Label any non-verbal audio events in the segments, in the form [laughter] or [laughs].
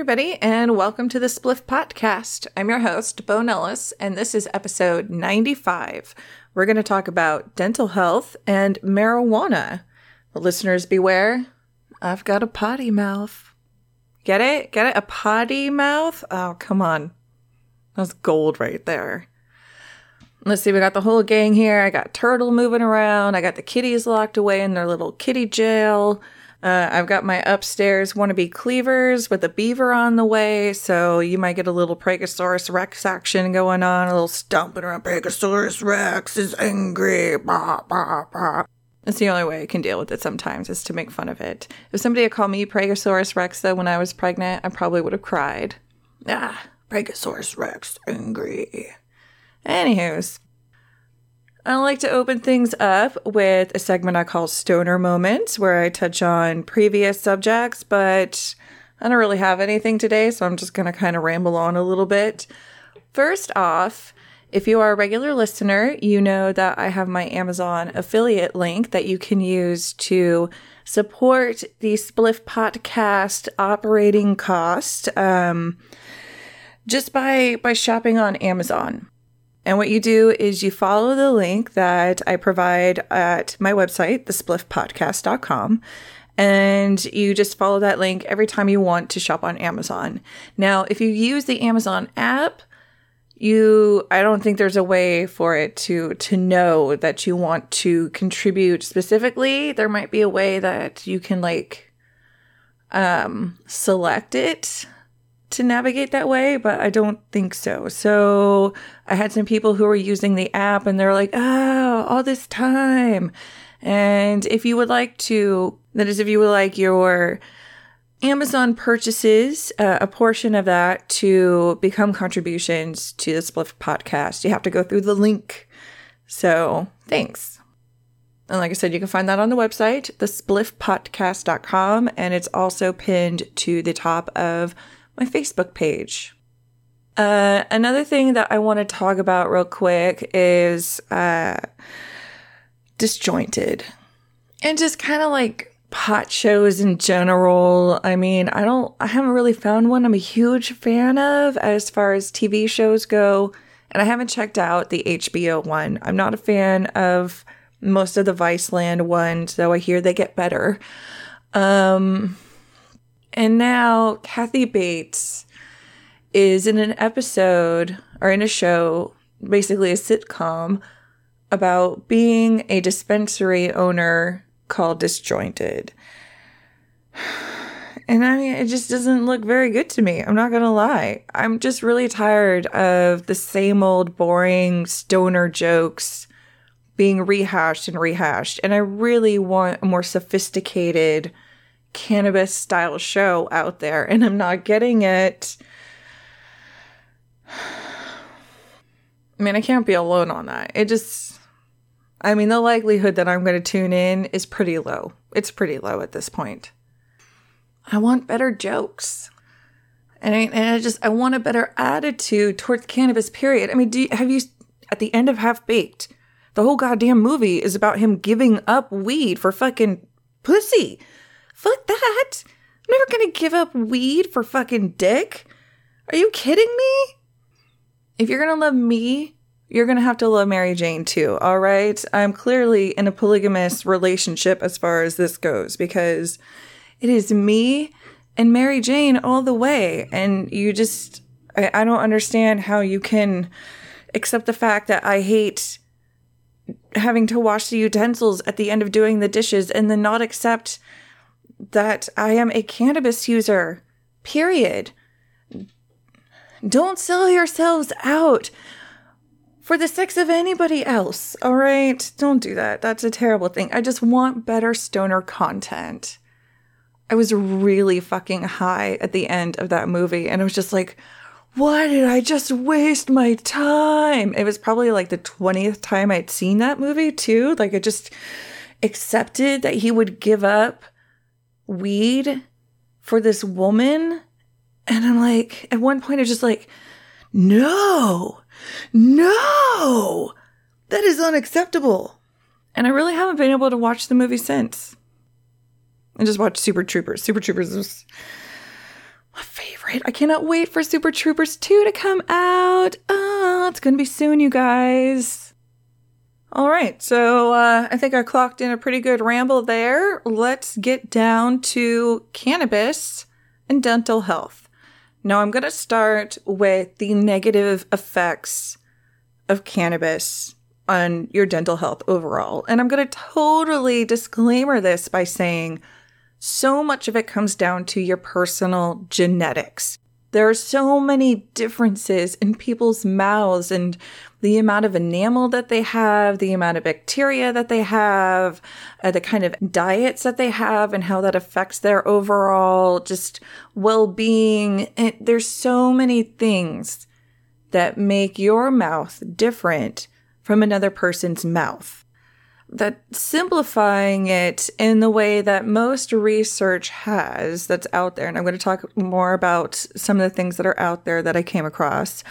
Everybody, and welcome to the Spliff Potcast. I'm your host, Bo Nellis, and this is episode 95. We're going to talk about dental health and marijuana. But listeners, beware. I've got a potty mouth. Get it? Get it? A potty mouth? Oh, come on. That's gold right there. Let's see, we got the whole gang here. I got Turtle moving around. I got the kitties locked away in their little kitty jail. Uh, I've got my upstairs wannabe cleavers with a beaver on the way, so you might get a little Pregasaurus Rex action going on, a little stomping around. Pregasaurus Rex is angry. Bah, bah, bah. That's the only way I can deal with it sometimes, is to make fun of it. If somebody had called me Pregasaurus Rex, though, when I was pregnant, I probably would have cried. Ah, Pregasaurus Rex, angry. Anywho's, I like to open things up with a segment I call Stoner Moments, where I touch on previous subjects, but I don't really have anything today, so I'm just going to kind of ramble on a little bit. First off, if you are a regular listener, you know that I have my Amazon affiliate link that you can use to support the Spliff Potcast operating cost um, just by by shopping on Amazon. And what you do is you follow the link that I provide at my website, thespliffpotcast.com, and you just follow that link every time you want to shop on Amazon. Now, if you use the Amazon app, you I don't think there's a way for it to to know that you want to contribute specifically. There might be a way that you can like um select it to navigate that way, but I don't think so. So I had some people who were using the app and they're like, oh, all this time. And if you would like to, that is, if you would like your Amazon purchases, uh, a portion of that to become contributions to the Spliff potcast, you have to go through the link. So thanks. And like I said, you can find that on the website, thespliffpotcast.com, and it's also pinned to the top of my Facebook page. Uh, another thing that I want to talk about real quick is uh, disjointed and just kind of like pot shows in general. I mean, I don't, I haven't really found one I'm a huge fan of as far as TV shows go. And I haven't checked out the HBO one. I'm not a fan of most of the Viceland ones, though I hear they get better. Um, and now Kathy Bates is in an episode or in a show, basically a sitcom, about being a dispensary owner called Disjointed. And I mean, it just doesn't look very good to me. I'm not going to lie. I'm just really tired of the same old boring stoner jokes being rehashed and rehashed. And I really want a more sophisticated cannabis style show out there and I'm not getting it. I mean, I can't be alone on that. It just, I mean, the likelihood that I'm going to tune in is pretty low. It's pretty low at this point. I want better jokes. And I, and I just, I want a better attitude towards cannabis, period. I mean, do you, have you, at the end of Half Baked, the whole goddamn movie is about him giving up weed for fucking pussy. Fuck that. I'm never gonna give up weed for fucking dick. Are you kidding me? If you're gonna love me, you're gonna have to love Mary Jane too, alright? I'm clearly in a polygamous relationship as far as this goes because it is me and Mary Jane all the way. And you just, I, I don't understand how you can accept the fact that I hate having to wash the utensils at the end of doing the dishes and then not accept that I am a cannabis user. Period. Don't sell yourselves out for the sex of anybody else, all right? Don't do that. That's a terrible thing. I just want better stoner content. I was really fucking high at the end of that movie, and I was just like, why did I just waste my time? It was probably like the 20th time I'd seen that movie, too. Like, I just accepted that he would give up weed for this woman. And I'm like, at one point, I was just like, no, no, that is unacceptable. And I really haven't been able to watch the movie since. I just watched Super Troopers. Super Troopers was my favorite. I cannot wait for Super Troopers 2 to come out. Oh, it's going to be soon, you guys. All right. So uh, I think I clocked in a pretty good ramble there. Let's get down to cannabis and dental health. Now, I'm going to start with the negative effects of cannabis on your dental health overall. And I'm going to totally disclaimer this by saying so much of it comes down to your personal genetics. There are so many differences in people's mouths and the amount of enamel that they have, the amount of bacteria that they have, uh, the kind of diets that they have, and how that affects their overall just well being. There's so many things that make your mouth different from another person's mouth. That simplifying it in the way that most research has that's out there, and I'm going to talk more about some of the things that are out there that I came across.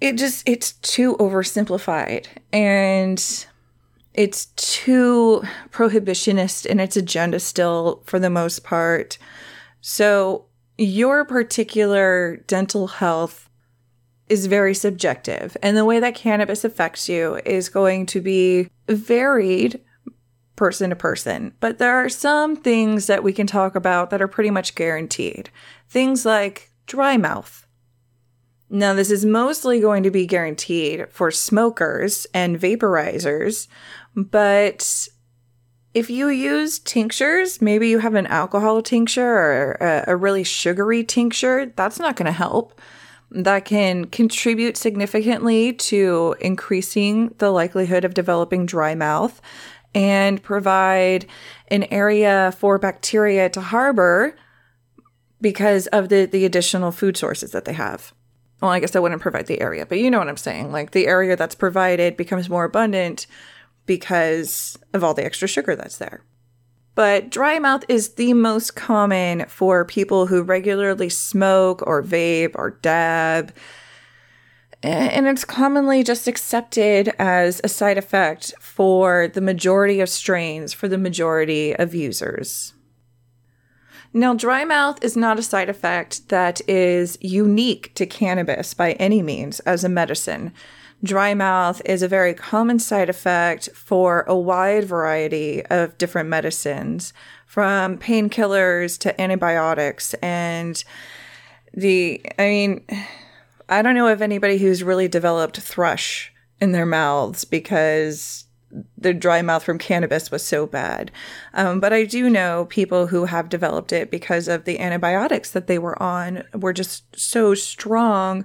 It just, it's too oversimplified and it's too prohibitionist in its agenda still for the most part. So, your particular dental health is very subjective. And the way that cannabis affects you is going to be varied person to person. But there are some things that we can talk about that are pretty much guaranteed. Things like dry mouth. Now, this is mostly going to be guaranteed for smokers and vaporizers, but if you use tinctures, maybe you have an alcohol tincture or a, a really sugary tincture, that's not going to help that can contribute significantly to increasing the likelihood of developing dry mouth and provide an area for bacteria to harbor because of the, the additional food sources that they have. Well, I guess I wouldn't provide the area, but you know what I'm saying. Like the area that's provided becomes more abundant because of all the extra sugar that's there. But dry mouth is the most common for people who regularly smoke or vape or dab. And it's commonly just accepted as a side effect for the majority of strains, for the majority of users. Now, dry mouth is not a side effect that is unique to cannabis by any means as a medicine. Dry mouth is a very common side effect for a wide variety of different medicines, from painkillers to antibiotics. And the, I mean, I don't know of anybody who's really developed thrush in their mouths because the dry mouth from cannabis was so bad. Um, but I do know people who have developed it because of the antibiotics that they were on were just so strong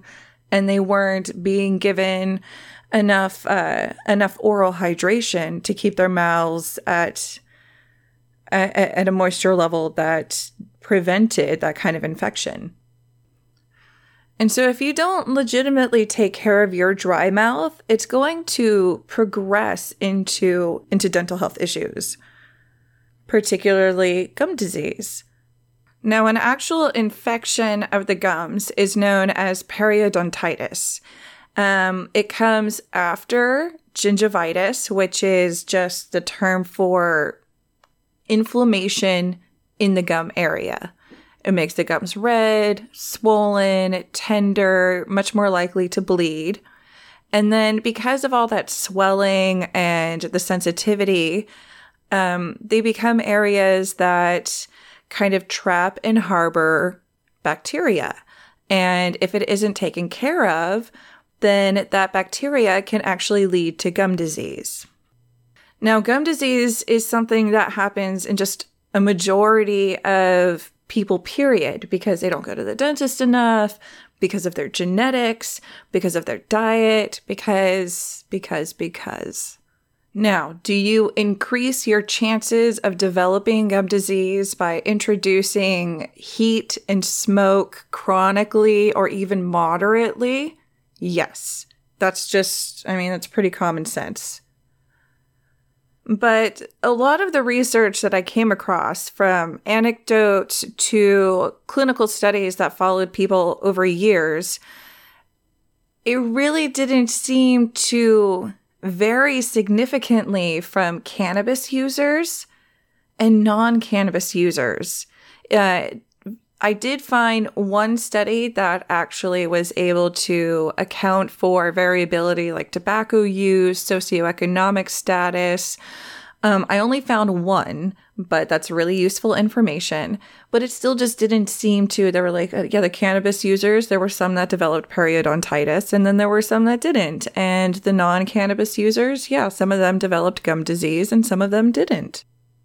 and they weren't being given enough uh, enough oral hydration to keep their mouths at, at at a moisture level that prevented that kind of infection. And so, if you don't legitimately take care of your dry mouth, it's going to progress into, into dental health issues, particularly gum disease. Now, an actual infection of the gums is known as periodontitis. Um, it comes after gingivitis, which is just the term for inflammation in the gum area. It makes the gums red, swollen, tender, much more likely to bleed. And then, because of all that swelling and the sensitivity, um, they become areas that kind of trap and harbor bacteria. And if it isn't taken care of, then that bacteria can actually lead to gum disease. Now, gum disease is something that happens in just a majority of people, period, because they don't go to the dentist enough, because of their genetics, because of their diet, because, because, because. Now, do you increase your chances of developing gum disease by introducing heat and smoke chronically or even moderately? Yes. That's just, I mean, that's pretty common sense. But a lot of the research that I came across, from anecdote to clinical studies that followed people over years, it really didn't seem to vary significantly from cannabis users and non cannabis users. Uh, I did find one study that actually was able to account for variability like tobacco use, socioeconomic status. Um, I only found one, but that's really useful information. But it still just didn't seem to. There were like, uh, yeah, the cannabis users, there were some that developed periodontitis, and then there were some that didn't. And the non cannabis users, yeah, some of them developed gum disease and some of them didn't.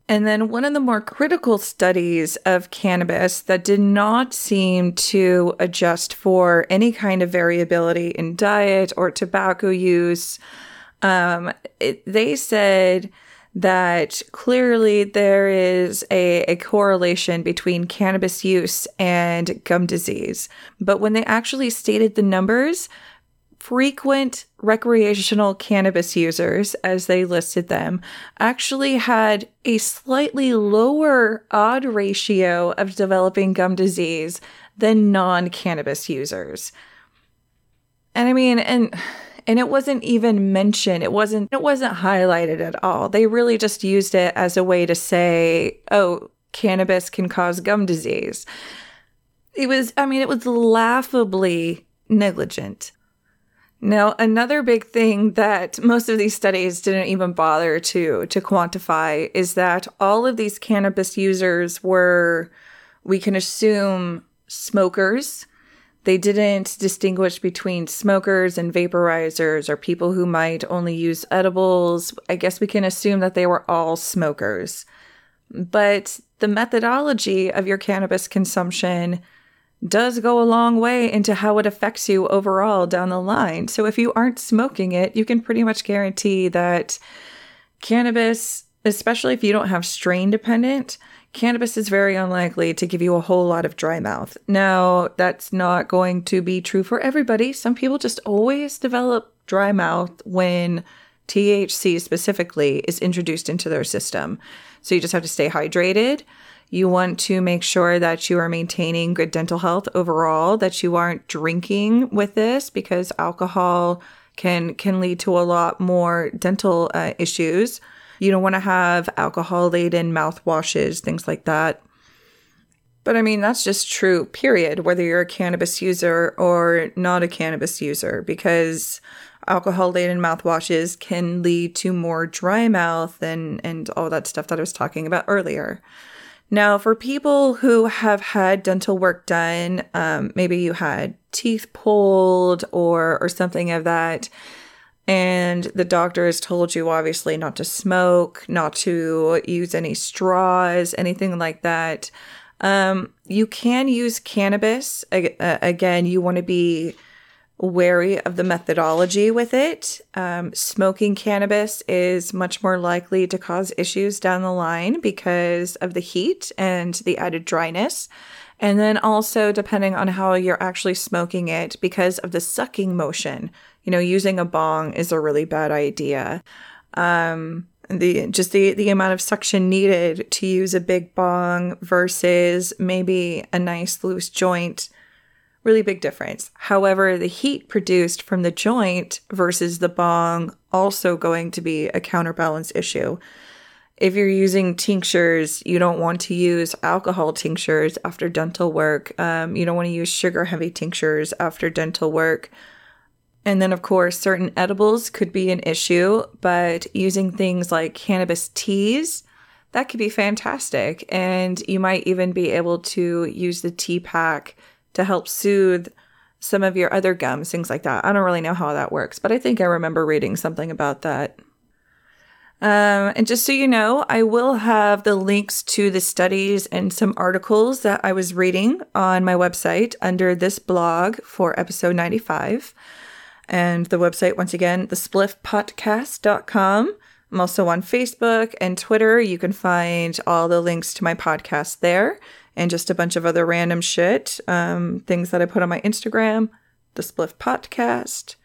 And then one of the more critical studies of cannabis that did not seem to adjust for any kind of variability in diet or tobacco use, um, it, they said that clearly there is a, a correlation between cannabis use and gum disease. But when they actually stated the numbers, frequent recreational cannabis users, as they listed them, actually had a slightly lower odd ratio of developing gum disease than non cannabis users. And I mean, and and it wasn't even mentioned. It wasn't it wasn't highlighted at all. They really just used it as a way to say oh cannabis can cause gum disease. It was i mean it was laughably negligent now, another big thing that most of these studies didn't even bother to to quantify is that all of these cannabis users were we can assume smokers. They didn't distinguish between smokers and vaporizers or people who might only use edibles. I guess we can assume that they were all smokers. But the methodology of your cannabis consumption does go a long way into how it affects you overall down the line. So if you aren't smoking it, you can pretty much guarantee that cannabis, especially if you don't have strain dependent, cannabis is very unlikely to give you a whole lot of dry mouth. Now, that's not going to be true for everybody. Some people just always develop dry mouth when THC specifically is introduced into their system. So you just have to stay hydrated. You want to make sure that you are maintaining good dental health overall, that you aren't drinking with this because alcohol can can lead to a lot more dental uh, issues. You don't want to have alcohol laden mouthwashes, things like that. But I mean, that's just true, period, whether you're a cannabis user or not a cannabis user, because alcohol laden mouthwashes can lead to more dry mouth and, and all that stuff that I was talking about earlier. Now, for people who have had dental work done, um, maybe you had teeth pulled or or something of that, and the doctor has told you obviously not to smoke, not to use any straws, anything like that. Um, you can use cannabis. Again, you want to be wary of the methodology with it. Um, smoking cannabis is much more likely to cause issues down the line because of the heat and the added dryness. And then also, depending on how you're actually smoking it, because of the sucking motion, you know, using a bong is a really bad idea. Um, the just the the amount of suction needed to use a big bong versus maybe a nice loose joint really big difference. However, the heat produced from the joint versus the bong also going to be a counterbalance issue. If you're using tinctures, you don't want to use alcohol tinctures after dental work. Um, you don't want to use sugar heavy tinctures after dental work. And then, of course, certain edibles could be an issue, but using things like cannabis teas, that could be fantastic. And you might even be able to use the tea pack to help soothe some of your other gums, things like that. I don't really know how that works, but I think I remember reading something about that. Um, and just so you know, I will have the links to the studies and some articles that I was reading on my website under this blog for episode 95. And the website, once again, thespliffpotcast.com. I'm also on Facebook and Twitter. You can find all the links to my podcast there and just a bunch of other random shit. Um, things that I put on my Instagram, the Spliff Potcast.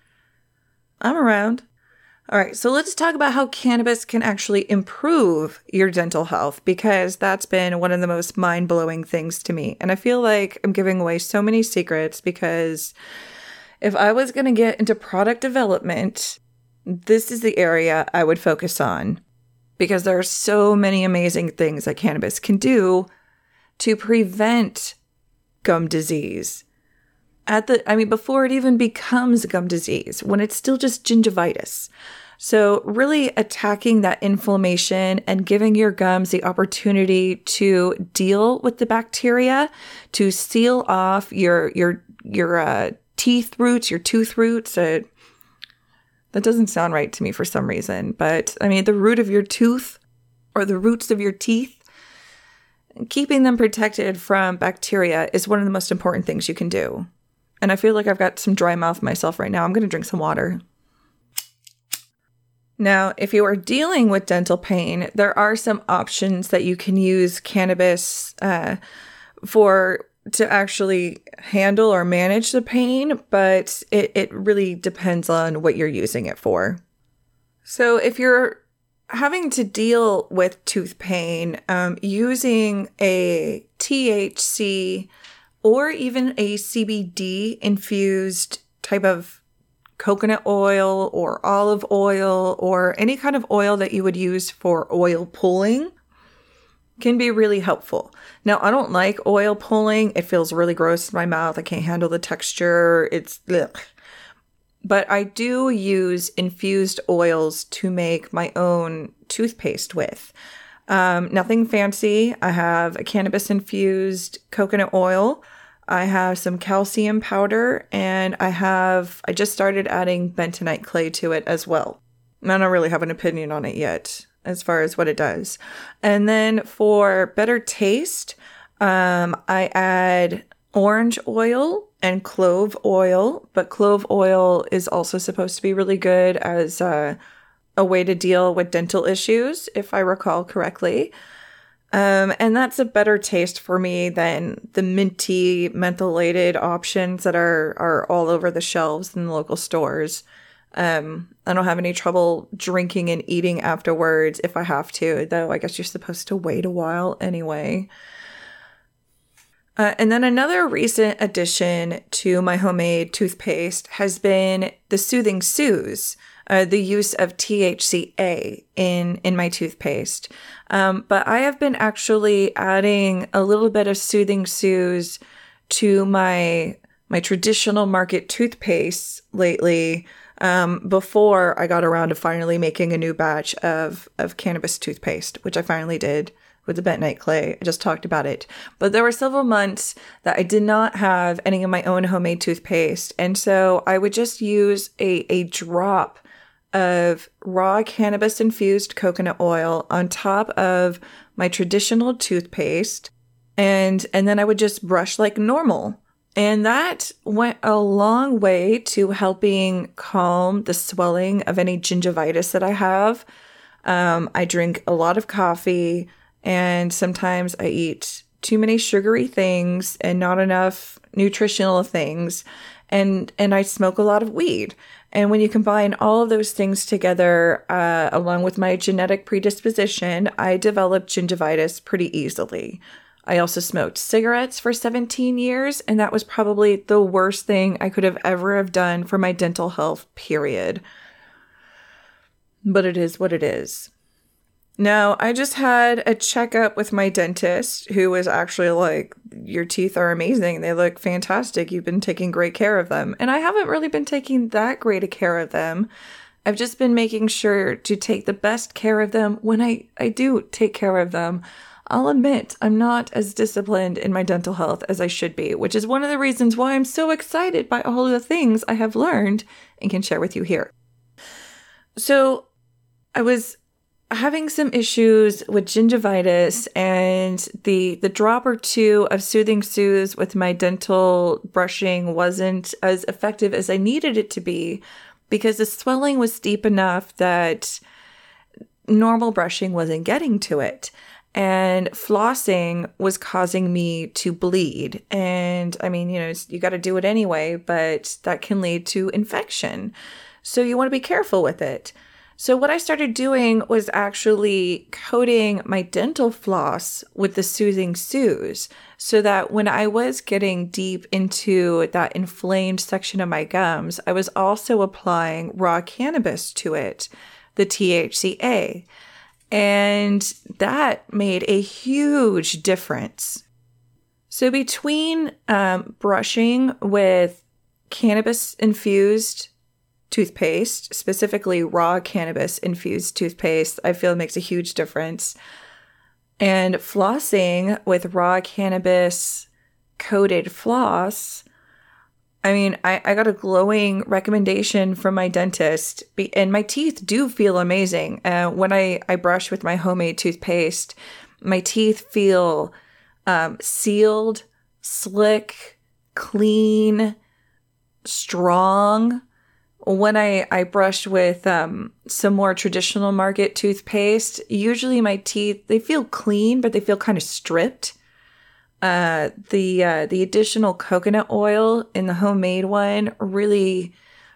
I'm around. All right, so let's talk about how cannabis can actually improve your dental health because that's been one of the most mind blowing things to me. And I feel like I'm giving away so many secrets because if I was going to get into product development, this is the area I would focus on because there are so many amazing things that cannabis can do to prevent gum disease. At the, I mean, before it even becomes gum disease, when it's still just gingivitis. So, really attacking that inflammation and giving your gums the opportunity to deal with the bacteria, to seal off your your your uh, teeth roots, your tooth roots. Uh, that doesn't sound right to me for some reason, but I mean the root of your tooth or the roots of your teeth. Keeping them protected from bacteria is one of the most important things you can do. And I feel like I've got some dry mouth myself right now. I'm going to drink some water. Now, if you are dealing with dental pain, there are some options that you can use cannabis uh, for to actually handle or manage the pain, but it, it really depends on what you're using it for. So, if you're having to deal with tooth pain, um, using a THC or even a CBD infused type of coconut oil or olive oil or any kind of oil that you would use for oil pulling can be really helpful. Now, I don't like oil pulling. It feels really gross in my mouth. I can't handle the texture. It's ugh. But I do use infused oils to make my own toothpaste with. Um, nothing fancy. I have a cannabis infused coconut oil. I have some calcium powder and I have, I just started adding bentonite clay to it as well. I don't really have an opinion on it yet as far as what it does. And then for better taste, um, I add orange oil and clove oil, but clove oil is also supposed to be really good as a, a way to deal with dental issues, if I recall correctly. Um, and that's a better taste for me than the minty mentholated options that are are all over the shelves in the local stores. Um, I don't have any trouble drinking and eating afterwards if I have to, though I guess you're supposed to wait a while anyway. Uh, and then another recent addition to my homemade toothpaste has been the Soothing Soothes, uh, the use of THCA in in my toothpaste. Um, but I have been actually adding a little bit of Soothing Soothes to my my traditional market toothpaste lately. Um, before I got around to finally making a new batch of of cannabis toothpaste, which I finally did with the bentonite clay. I just talked about it. But there were several months that I did not have any of my own homemade toothpaste. And so I would just use a, a drop of raw cannabis infused coconut oil on top of my traditional toothpaste and and then I would just brush like normal. And that went a long way to helping calm the swelling of any gingivitis that I have. Um, I drink a lot of coffee, and sometimes I eat too many sugary things and not enough nutritional things. And and I smoke a lot of weed. And when you combine all of those things together, uh, along with my genetic predisposition, I developed gingivitis pretty easily. I also smoked cigarettes for 17 years, and that was probably the worst thing I could have ever have done for my dental health, period. But it is what it is. Now, I just had a checkup with my dentist who was actually like, Your teeth are amazing. They look fantastic. You've been taking great care of them. And I haven't really been taking that great a care of them. I've just been making sure to take the best care of them when I, I do take care of them. I'll admit I'm not as disciplined in my dental health as I should be, which is one of the reasons why I'm so excited by all of the things I have learned and can share with you here. So, I was having some issues with gingivitis and the the drop or two of soothing soothes with my dental brushing wasn't as effective as I needed it to be because the swelling was deep enough that normal brushing wasn't getting to it. And flossing was causing me to bleed. And i mean you know you got to do it anyway but that can lead to infection. So you want to be careful with it so, what I started doing was actually coating my dental floss with the soothing soothes so that when I was getting deep into that inflamed section of my gums, I was also applying raw cannabis to it, the THCA. And that made a huge difference. So, between um, brushing with cannabis infused toothpaste, specifically raw cannabis infused toothpaste, I feel makes a huge difference. And flossing with raw cannabis coated floss, I mean, I, I got a glowing recommendation from my dentist, and my teeth do feel amazing. Uh, when I, I brush with my homemade toothpaste, my teeth feel um, sealed, slick, clean, strong. When I, I brush with um, some more traditional market toothpaste, usually my teeth they feel clean, but they feel kind of stripped. Uh, the uh, the additional coconut oil in the homemade one really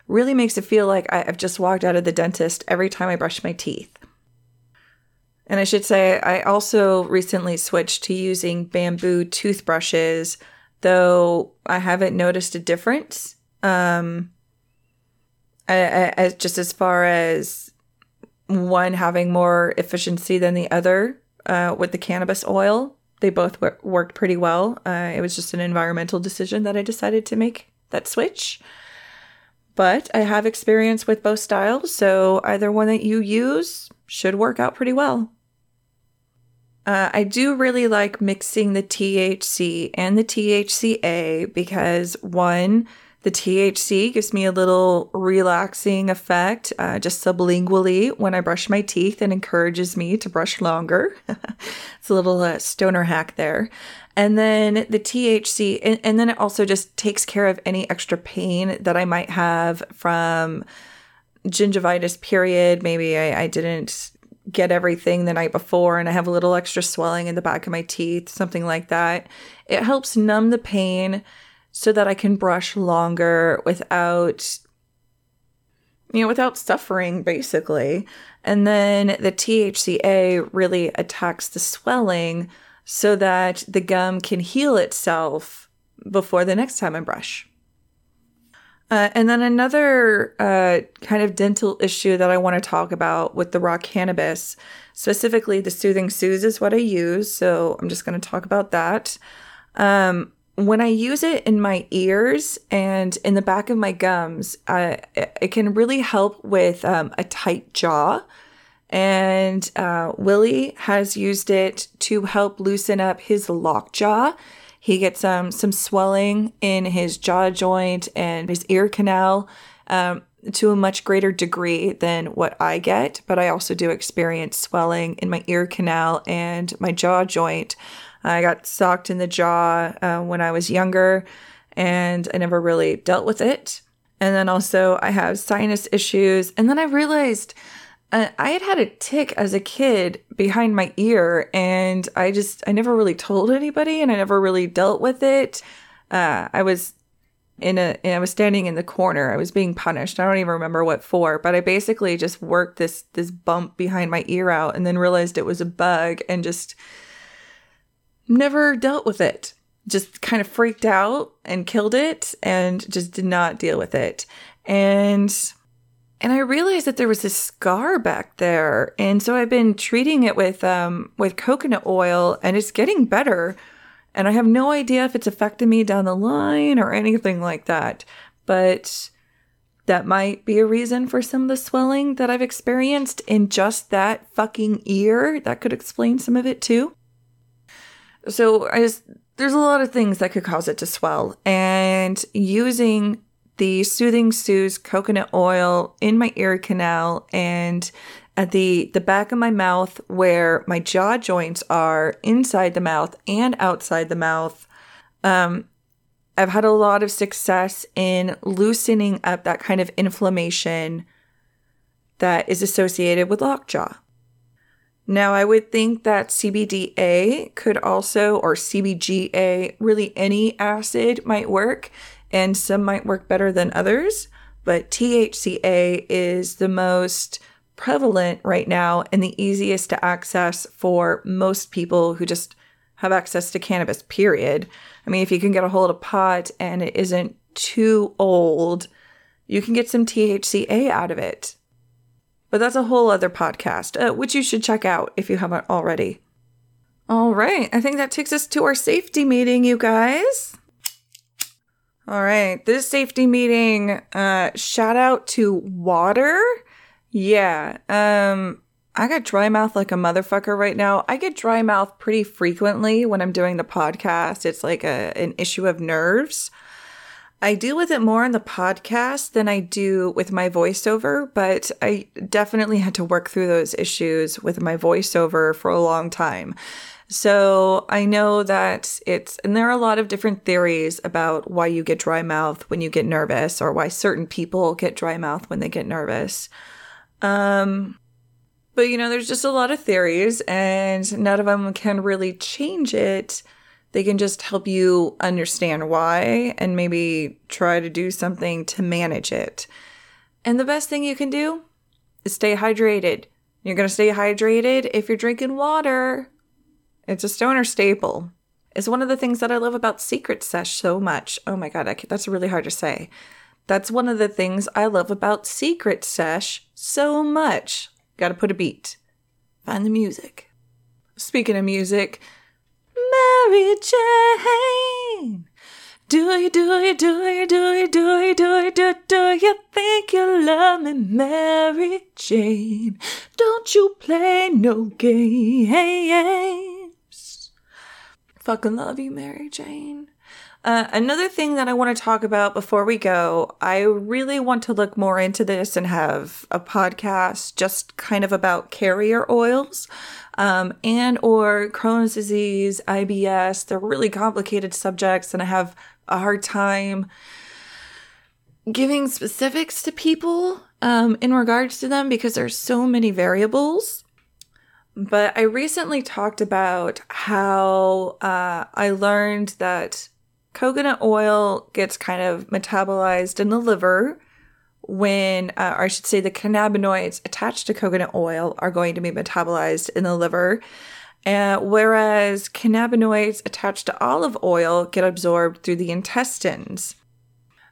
really makes it feel like I, I've just walked out of the dentist every time I brush my teeth. And I should say, I also recently switched to using bamboo toothbrushes, though I haven't noticed a difference. Um, I, just as far as one having more efficiency than the other uh, with the cannabis oil, they both w- worked pretty well. Uh, it was just an environmental decision that I decided to make that switch. But I have experience with both styles, so either one that you use should work out pretty well. Uh, I do really like mixing the THC and the THCA because one, the THC gives me a little relaxing effect uh, just sublingually when I brush my teeth and encourages me to brush longer. [laughs] it's a little uh, stoner hack there. And then the THC, and, and then it also just takes care of any extra pain that I might have from gingivitis period. Maybe I, I didn't get everything the night before and I have a little extra swelling in the back of my teeth, something like that. It helps numb the pain so that I can brush longer without you know, without suffering basically. And then the THCA really attacks the swelling so that the gum can heal itself before the next time I brush. Uh, and then another uh, kind of dental issue that I want to talk about with the raw cannabis, specifically the Soothing Soothes is what I use. So I'm just going to talk about that. Um, when I use it in my ears and in the back of my gums, it can really help with um, a tight jaw. And uh, Willie has used it to help loosen up his lockjaw he gets um, some swelling in his jaw joint and his ear canal um, to a much greater degree than what I get, but I also do experience swelling in my ear canal and my jaw joint. I got socked in the jaw uh, when I was younger and I never really dealt with it. And then also, I have sinus issues. And then I realized uh, I had had a tick as a kid behind my ear, and I just I never really told anybody, and I never really dealt with it. Uh, I was in a I was standing in the corner. I was being punished. I don't even remember what for, but I basically just worked this this bump behind my ear out, and then realized it was a bug, and just never dealt with it. Just kind of freaked out and killed it, and just did not deal with it. And and I realized that there was this scar back there, and so I've been treating it with um with coconut oil, and it's getting better. And I have no idea if it's affecting me down the line or anything like that, but that might be a reason for some of the swelling that I've experienced in just that fucking ear. That could explain some of it too. So I just there's a lot of things that could cause it to swell, and using the Soothing Soothes coconut oil in my ear canal and at the the back of my mouth where my jaw joints are inside the mouth and outside the mouth um, i've had a lot of success in loosening up that kind of inflammation that is associated with lockjaw now i would think that cbda could also or cbga really any acid might work and some might work better than others, but THCA is the most prevalent right now and the easiest to access for most people who just have access to cannabis, period. I mean, if you can get a hold of pot and it isn't too old, you can get some THCA out of it. But that's a whole other podcast, uh, which you should check out if you haven't already. All right, I think that takes us to our safety meeting, you guys. All right, this safety meeting, uh, shout out to water. Yeah, um, I got dry mouth like a motherfucker right now. I get dry mouth pretty frequently when I'm doing the podcast. It's like a, an issue of nerves. I deal with it more in the podcast than I do with my voiceover, but I definitely had to work through those issues with my voiceover for a long time. So I know that it's, and there are a lot of different theories about why you get dry mouth when you get nervous or why certain people get dry mouth when they get nervous. Um, but you know, there's just a lot of theories and none of them can really change it. They can just help you understand why and maybe try to do something to manage it. And the best thing you can do is stay hydrated. You're going to stay hydrated if you're drinking water. It's a stoner staple. It's one of the things that I love about Secret Sesh so much. Oh my god, that's really hard to say. That's one of the things I love about Secret Sesh so much. Gotta put a beat. Find the music. Speaking of music, Mary Jane. Do you, do you, do you, do you, do you, do you, do, do you think you love me, Mary Jane? Don't you play no games. Fucking love you, Mary Jane. Uh, another thing that I want to talk about before we go, I really want to look more into this and have a podcast just kind of about carrier oils um, and or Crohn's disease, IBS. They're really complicated subjects, and I have a hard time giving specifics to people um, in regards to them because there's so many variables. But I recently talked about how uh, I learned that coconut oil gets kind of metabolized in the liver when, uh, or I should say, the cannabinoids attached to coconut oil are going to be metabolized in the liver. Uh, whereas cannabinoids attached to olive oil get absorbed through the intestines.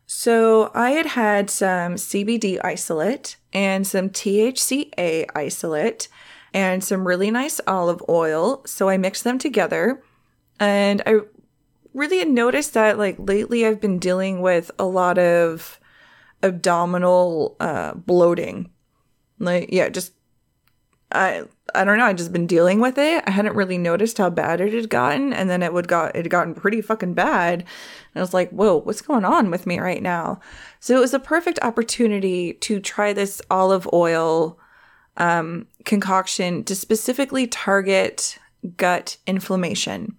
So I had had some CBD isolate and some THCA isolate and some really nice olive oil. So I mixed them together. And I really noticed that, like, lately I've been dealing with a lot of abdominal uh, bloating. Like, yeah, just. I I don't know. I just been dealing with it. I hadn't really noticed how bad it had gotten, and then it would got it had gotten pretty fucking bad. And I was like, "Whoa, what's going on with me right now?" So it was a perfect opportunity to try this olive oil um, concoction to specifically target gut inflammation.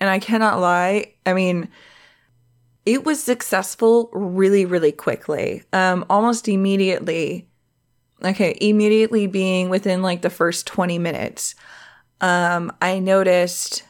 And I cannot lie, I mean, it was successful really, really quickly, um, almost immediately. Okay, immediately being within like the first 20 minutes, um, I noticed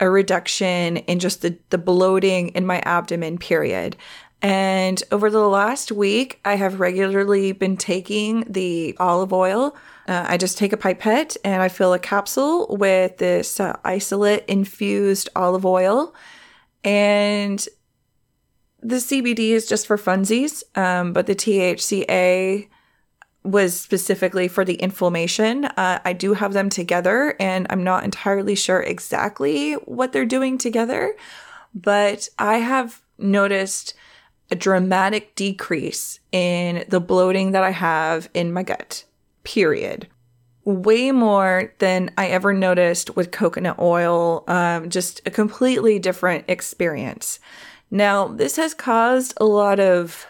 a reduction in just the, the bloating in my abdomen, period. And over the last week, I have regularly been taking the olive oil. Uh, I just take a pipette and I fill a capsule with this uh, isolate infused olive oil. And the CBD is just for funsies, um, but the THCA was specifically for the inflammation. Uh, I do have them together, and I'm not entirely sure exactly what they're doing together, but I have noticed a dramatic decrease in the bloating that I have in my gut, period. Way more than I ever noticed with coconut oil, um, just a completely different experience. Now, this has caused a lot of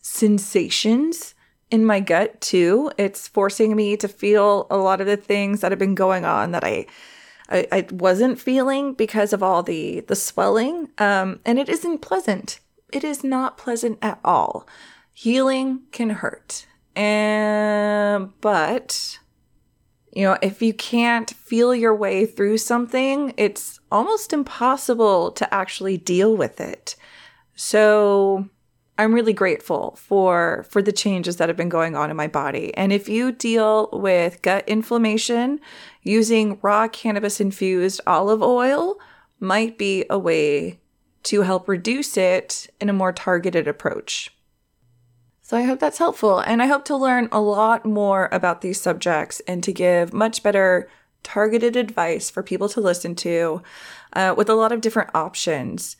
sensations in my gut too. It's forcing me to feel a lot of the things that have been going on that I I, I wasn't feeling because of all the the swelling. Um, and it isn't pleasant it is not pleasant at all. Healing can hurt. And, but, you know, if you can't feel your way through something, it's almost impossible to actually deal with it. So, I'm really grateful for for the changes that have been going on in my body. And if you deal with gut inflammation, using raw cannabis infused olive oil might be a way to help reduce it in a more targeted approach. So I hope that's helpful, and I hope to learn a lot more about these subjects and to give much better targeted advice for people to listen to uh, with a lot of different options.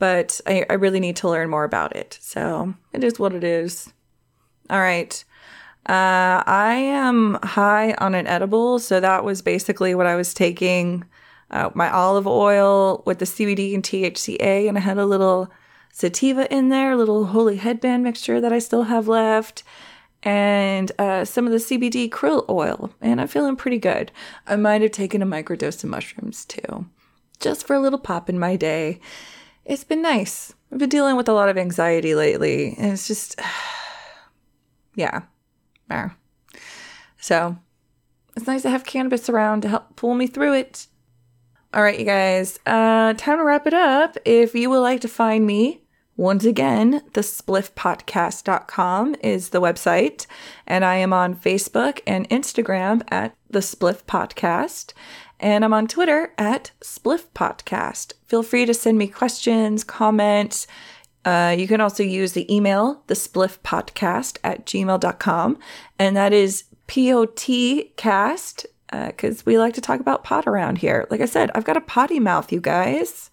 But I, I really need to learn more about it. So it is what it is. All right. Uh, I am high on an edible. So that was basically what I was taking uh, my olive oil with the CBD and THCA. And I had a little sativa in there, little holy headband mixture that I still have left and uh, some of the CBD krill oil, and I'm feeling pretty good. I might have taken a microdose of mushrooms too, just for a little pop in my day. It's been nice. I've been dealing with a lot of anxiety lately, and it's just, [sighs] yeah. So it's nice to have cannabis around to help pull me through it. All right, you guys, uh, time to wrap it up. If you would like to find me, once again, thespliffpotcast.com is the website, and I am on Facebook and Instagram at the Spliff Potcast, and I'm on Twitter at Spliff Potcast. Feel free to send me questions, comments. Uh, you can also use the email, the Spliff Potcast at gmail.com, and that is P O T cast, because uh, we like to talk about pot around here. Like I said, I've got a potty mouth, you guys.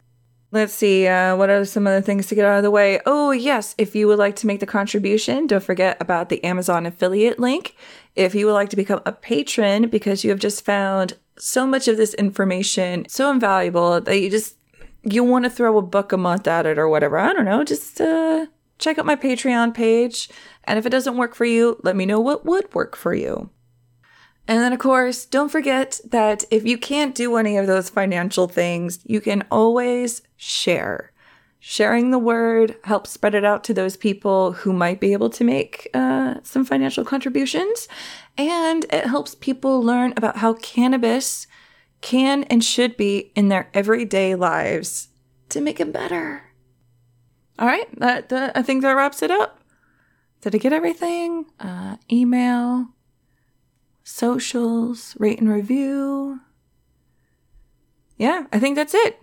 Let's see, uh, what are some other things to get out of the way? Oh, yes, if you would like to make the contribution, don't forget about the Amazon affiliate link. If you would like to become a patron because you have just found so much of this information so invaluable that you just you want to throw a book a month at it or whatever. I don't know, just uh, check out my Patreon page. And if it doesn't work for you, let me know what would work for you. And then, of course, don't forget that if you can't do any of those financial things, you can always share. Sharing the word helps spread it out to those people who might be able to make uh, some financial contributions. And it helps people learn about how cannabis can and should be in their everyday lives to make it better. All right, that, that I think that wraps it up. Did I get everything? Uh, email, socials, rate and review. Yeah, I think that's it.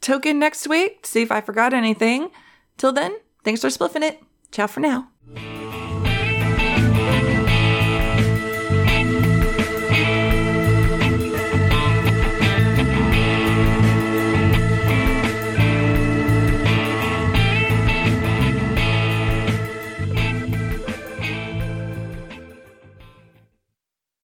Token next week, to see if I forgot anything. Till then, thanks for spliffing it. Ciao for now.